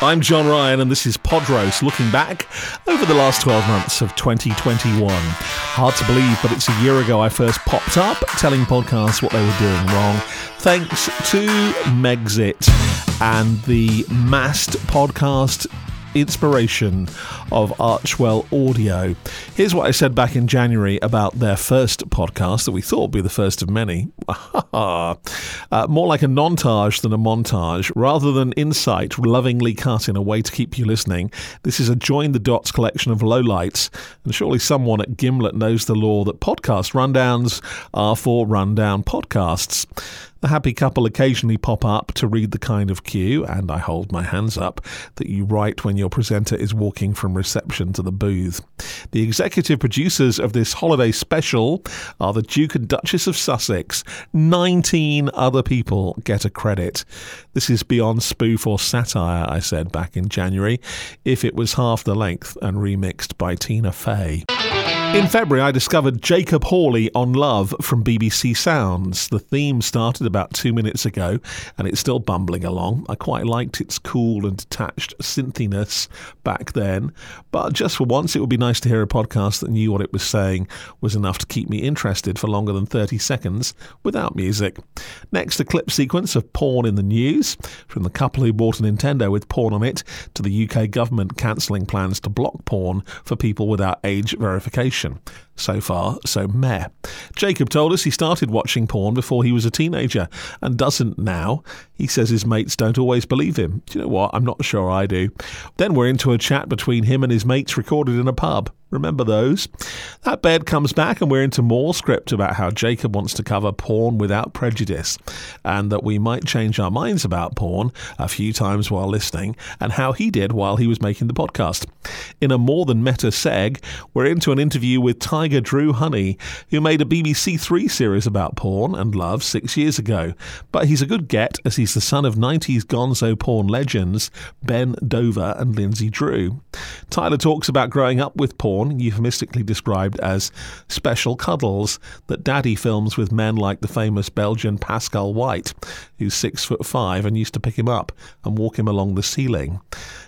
I'm John Ryan, and this is Pod Roast looking back over the last 12 months of 2021. Hard to believe, but it's a year ago I first popped up telling podcasts what they were doing wrong. Thanks to Megxit and the Mast podcast inspiration of Archewell Audio. Here's what I said back in January about their first podcast that we thought would be the first of many. uh, more like a montage than a montage. Rather than insight lovingly cut in a way to keep you listening, this is a join the dots collection of lowlights. And surely someone at Gimlet knows the law that podcast rundowns are for rundown podcasts. The happy couple occasionally pop up to read the kind of cue, and I hold my hands up, that you write when your presenter is walking from reception to the booth. The executive producers of this holiday special are the Duke and Duchess of Sussex. 19 other people get a credit. This is beyond spoof or satire, I said back in January, if it was half the length and remixed by Tina Fey. In February, I discovered Jacob Hawley on Love from BBC Sounds. The theme started about two minutes ago and it's still bumbling along. I quite liked its cool and detached synthiness back then, but just for once, it would be nice to hear a podcast that knew what it was saying was enough to keep me interested for longer than 30 seconds without music. Next, a clip sequence of porn in the news from the couple who bought a Nintendo with porn on it to the UK government cancelling plans to block porn for people without age verification information. So far, so meh. Jacob told us he started watching porn before he was a teenager and doesn't now. He says his mates don't always believe him. Do you know what? I'm not sure I do. Then we're into a chat between him and his mates recorded in a pub. Remember those? That bed comes back, and we're into more script about how Jacob wants to cover porn without prejudice, and that we might change our minds about porn a few times while listening, and how he did while he was making the podcast. In a more than meta seg, we're into an interview with Tyger Drew Honey, who made a BBC Three series about porn and love six years ago. But he's a good get, as he's the son of 90s gonzo porn legends Ben Dover and Linzi Drew. Tyger talks about growing up with porn, euphemistically described as special cuddles, that daddy films with men like the famous Belgian Pascal White, who's six foot five and used to pick him up and walk him along the ceiling.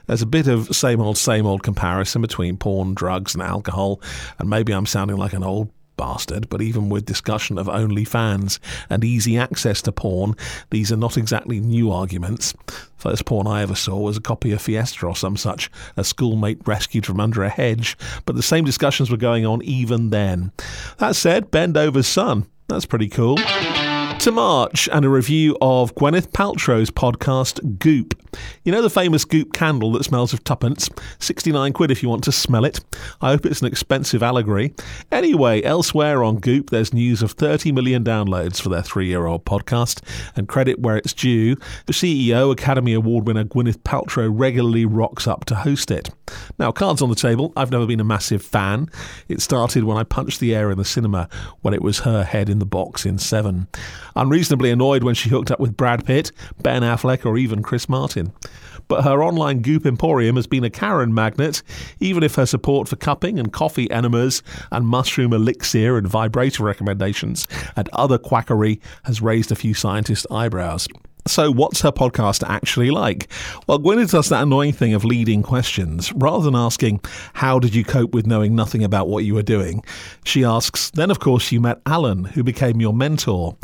There's a bit of same old, same old comparison between porn, drugs, and alcohol, and maybe I'm sounding like an old bastard, but even with discussion of OnlyFans and easy access to porn, these are not exactly new arguments. First porn I ever saw was a copy of Fiesta or some such, a schoolmate rescued from under a hedge, but the same discussions were going on even then. That said, Ben Dover's son. That's pretty cool to March and a review of Gwyneth Paltrow's podcast Goop. You know the famous Goop candle that smells of tuppence? 69 quid if you want to smell it. I hope it's an expensive allegory. Anyway, elsewhere on Goop, there's news of 30 million downloads for their three year old podcast, and credit where it's due. The CEO, Academy Award winner Gwyneth Paltrow, regularly rocks up to host it. Now, cards on the table, I've never been a massive fan. It started when I punched the air in the cinema when it was her head in the box in Seven unreasonably annoyed when she hooked up with Brad Pitt, Ben Affleck, or even Chris Martin. But her online goop emporium has been a Karen magnet, even if her support for cupping and coffee enemas and mushroom elixir and vibrator recommendations and other quackery has raised a few scientist eyebrows. So, what's her podcast actually like? Well, Gwyneth does that annoying thing of leading questions. Rather than asking, How did you cope with knowing nothing about what you were doing? She asks, Then, of course, you met Alan, who became your mentor.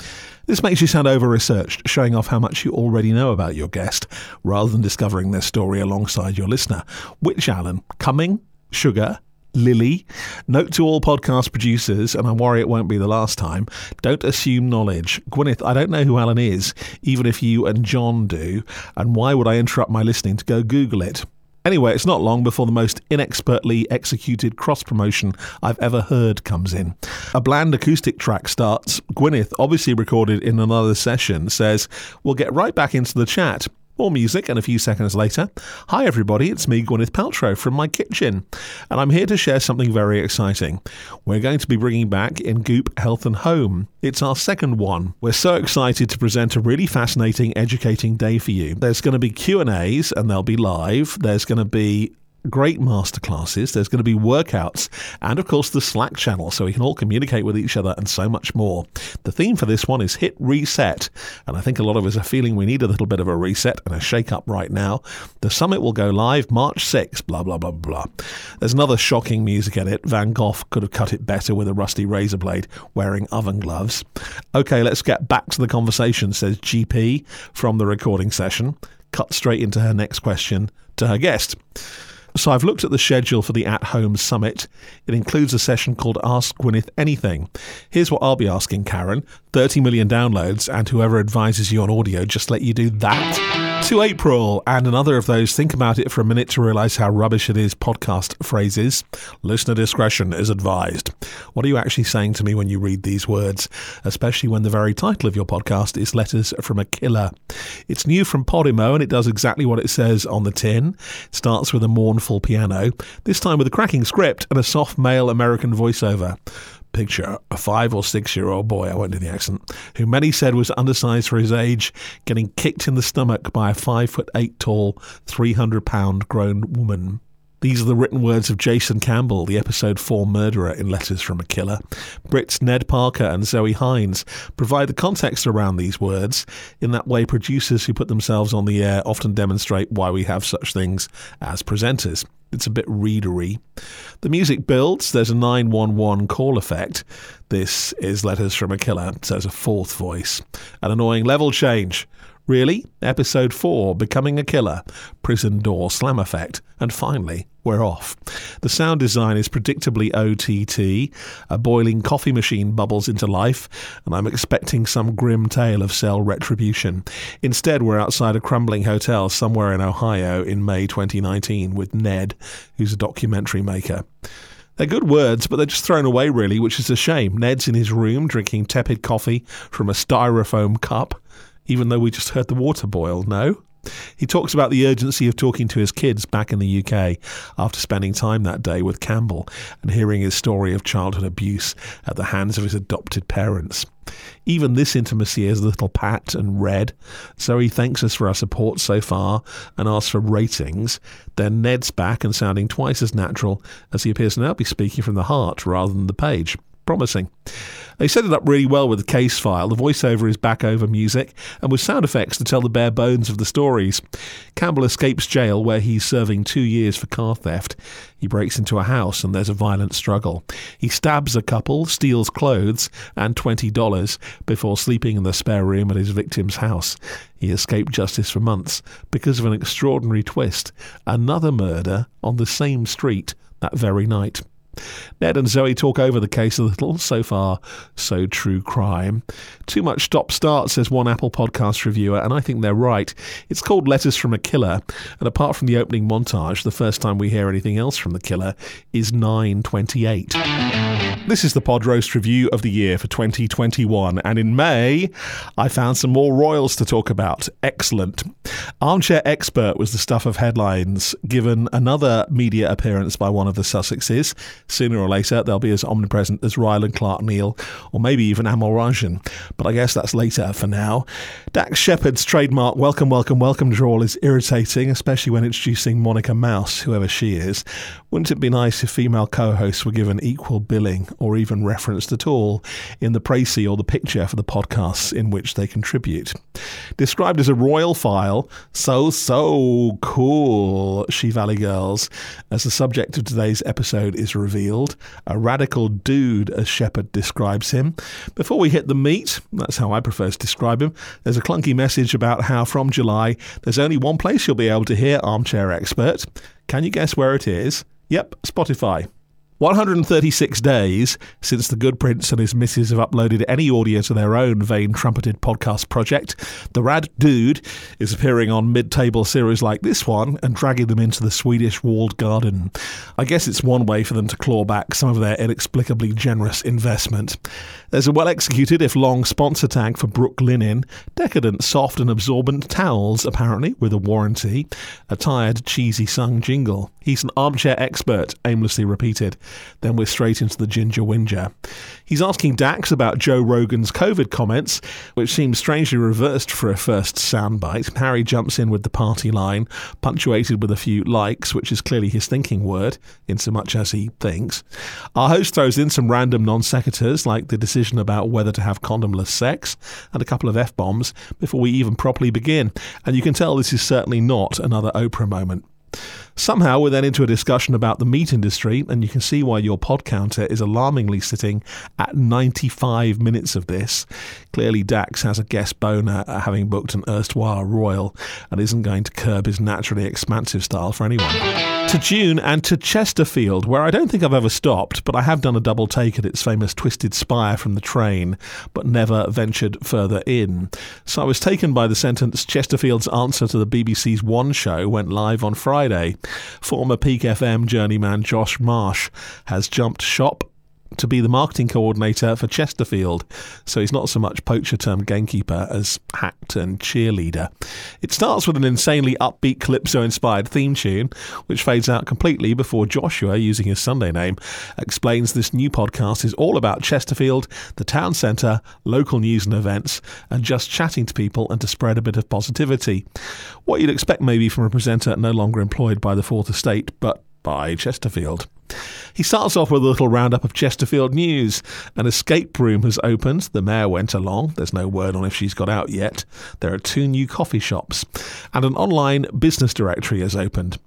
This makes you sound over researched, showing off how much you already know about your guest, rather than discovering their story alongside your listener. Which Alan? Cumming? Sugar? Lily. Note to all podcast producers, and I worry it won't be the last time, don't assume knowledge. Gwyneth, I don't know who Alan is, even if you and John do, and why would I interrupt my listening to go Google it? Anyway, it's not long before the most inexpertly executed cross promotion I've ever heard comes in. A bland acoustic track starts. Gwyneth, obviously recorded in another session, says, We'll get right back into the chat. More music, and a few seconds later, hi everybody, it's me, Gwyneth Paltrow, from my kitchen, and I'm here to share something very exciting. We're going to be bringing back in Goop Health and Home. It's our second one. We're so excited to present a really fascinating, educating day for you. There's going to be Q and A's, and they'll be live. There's going to be great masterclasses. There's going to be workouts and, of course, the Slack channel so we can all communicate with each other and so much more. The theme for this one is hit reset. And I think a lot of us are feeling we need a little bit of a reset and a shake up right now. The summit will go live March 6, blah, blah, blah, blah. There's another shocking music edit. Van Gogh could have cut it better with a rusty razor blade wearing oven gloves. Okay, let's get back to the conversation, says GP from the recording session. Cut straight into her next question to her guest. So I've looked at the schedule for the At Home Summit. It includes a session called Ask Gwyneth Anything. Here's what I'll be asking Karen 30 million downloads, and whoever advises you on audio just let you do that to April and another of those think about it for a minute to realize how rubbish it is podcast phrases. Listener discretion is advised. What are you actually saying to me when you read these words, especially when the very title of your podcast is Letters from a Killer? It's new from Podimo and it does exactly what it says on the tin. It starts with a mournful piano, this time with a cracking script and a soft male American voiceover picture a five or six year old boy, I won't do the accent, who many said was undersized for his age, getting kicked in the stomach by a five foot eight tall, 300 pound grown woman. These are the written words of Jason Campbell, the episode 4 murderer in Letters from a Killer. Brits Ned Parker and Zoe Hines provide the context around these words. In that way, producers who put themselves on the air often demonstrate why we have such things as presenters. It's a bit readery. The music builds. There's a 911 call effect. This is Letters from a Killer, there's a fourth voice. An annoying level change. Really? Episode 4 Becoming a Killer, Prison Door Slam Effect, and finally, we're off. The sound design is predictably OTT. A boiling coffee machine bubbles into life, and I'm expecting some grim tale of cell retribution. Instead, we're outside a crumbling hotel somewhere in Ohio in May 2019 with Ned, who's a documentary maker. They're good words, but they're just thrown away, really, which is a shame. Ned's in his room drinking tepid coffee from a styrofoam cup even though we just heard the water boil, no? He talks about the urgency of talking to his kids back in the UK after spending time that day with Campbell and hearing his story of childhood abuse at the hands of his adopted parents. Even this intimacy is a little pat and red, so he thanks us for our support so far and asks for ratings. Then Ned's back and sounding twice as natural as he appears to now be speaking from the heart rather than the page. Promising. They set it up really well with the case file. The voiceover is back over music and with sound effects to tell the bare bones of the stories. Campbell escapes jail where he's serving two years for car theft. He breaks into a house and there's a violent struggle. He stabs a couple, steals clothes and $20 before sleeping in the spare room at his victim's house. He escaped justice for months because of an extraordinary twist another murder on the same street that very night. Ned and Zoe talk over the case a little. So far, so true crime. Too much stop start, says one Apple podcast reviewer, and I think they're right. It's called Letters from a Killer, and apart from the opening montage, the first time we hear anything else from the killer is 928. This is the Pod Roast review of the year for 2021, and in May, I found some more royals to talk about. Excellent. Armchair Expert was the stuff of headlines, given another media appearance by one of the Sussexes. Sooner or later, they'll be as omnipresent as Rylan Clark-Neal, or maybe even Amol Rajan. But I guess that's later for now. Dax Shepard's trademark welcome, welcome, welcome drawl is irritating, especially when introducing Monica Mouse, whoever she is. Wouldn't it be nice if female co hosts were given equal billing or even referenced at all in the précis or the picture for the podcasts in which they contribute? Described as a royal file, so, so cool, She Valley Girls, as the subject of today's episode is revealed. A radical dude, as Shepard describes him. Before we hit the meat, that's how I prefer to describe him, there's a clunky message about how from July there's only one place you'll be able to hear Armchair Expert. Can you guess where it is? Yep, Spotify. 136 days since the Good Prince and his missus have uploaded any audio to their own vain trumpeted podcast project. The Rad Dude is appearing on mid table series like this one and dragging them into the Swedish walled garden. I guess it's one way for them to claw back some of their inexplicably generous investment. There's a well executed, if long, sponsor tag for Brooklinen, decadent, soft, and absorbent towels, apparently, with a warranty, a tired, cheesy sung jingle. He's an armchair expert, aimlessly repeated. Then we're straight into the Ginger Whinger. He's asking Dax about Joe Rogan's COVID comments, which seems strangely reversed for a first soundbite. Harry jumps in with the party line, punctuated with a few likes, which is clearly his thinking word, in so much as he thinks. Our host throws in some random non sequiturs, like the decision about whether to have condomless sex, and a couple of F bombs before we even properly begin. And you can tell this is certainly not another Oprah moment. Somehow, we're then into a discussion about the meat industry, and you can see why your pod counter is alarmingly sitting at 95 minutes of this. Clearly, Dax has a guest boner at having booked an erstwhile royal and isn't going to curb his naturally expansive style for anyone. To June and to Chesterfield, where I don't think I've ever stopped, but I have done a double take at its famous twisted spire from the train, but never ventured further in. So I was taken by the sentence Chesterfield's answer to the BBC's One show went live on Friday. Former Peak FM journeyman Josh Marsh has jumped shop to be the marketing coordinator for Chesterfield, so he's not so much poacher turned gamekeeper as hacked and cheerleader. It starts with an insanely upbeat calypso inspired theme tune, which fades out completely before Joshua, using his Sunday name, explains this new podcast is all about Chesterfield, the town centre, local news and events, and just chatting to people and to spread a bit of positivity. What you'd expect maybe from a presenter no longer employed by the Fourth Estate, but by Chesterfield. He starts off with a little roundup of Chesterfield news. An escape room has opened. The mayor went along. There's no word on if she's got out yet. There are two new coffee shops. And an online business directory has opened.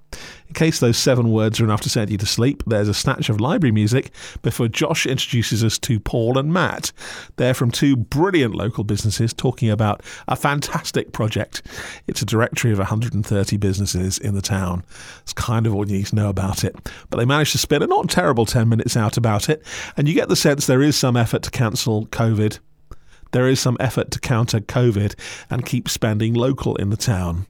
In case those seven words are enough to send you to sleep, there's a snatch of library music before Josh introduces us to Paul and Matt. They're from two brilliant local businesses talking about a fantastic project. It's a directory of 130 businesses in the town. It's kind of all you need to know about it. But they managed to spin a not terrible 10 minutes out about it, and you get the sense there is some effort to cancel COVID there is some effort to counter COVID and keep spending local in the town.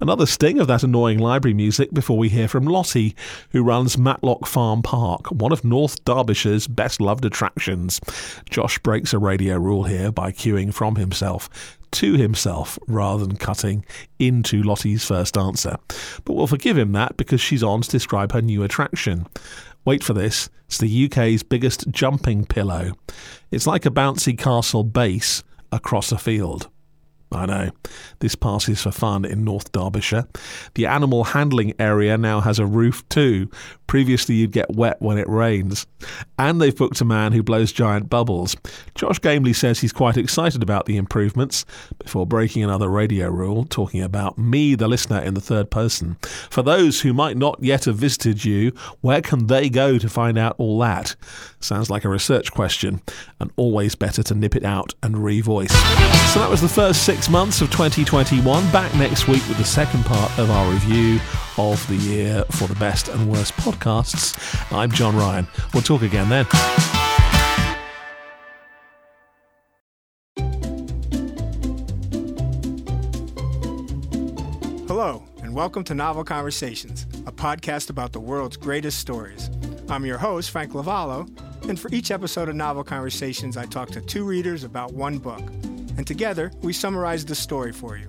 Another sting of that annoying library music before we hear from Lottie, who runs Matlock Farm Park, one of North Derbyshire's best loved attractions. Josh breaks a radio rule here by cueing from himself to himself rather than cutting into Lottie's first answer. But we'll forgive him that because she's on to describe her new attraction. Wait for this, it's the UK's biggest jumping pillow. It's like a bouncy castle base across a field. I know. This passes for fun in North Derbyshire. The animal handling area now has a roof too. Previously, you'd get wet when it rains. And they've booked a man who blows giant bubbles. Josh Gamely says he's quite excited about the improvements before breaking another radio rule, talking about me, the listener, in the third person. For those who might not yet have visited you, where can they go to find out all that? Sounds like a research question, and always better to nip it out and revoice. So that was the first six months of 2021. Back next week with the second part of our review of the year for the best and worst podcasts. I'm John Ryan. We'll talk again then. Hello, and welcome to Novel Conversations, a podcast about the world's greatest stories. I'm your host, Frank Lavallo, and for each episode of Novel Conversations, I talk to two readers about one book. And together, we summarize the story for you.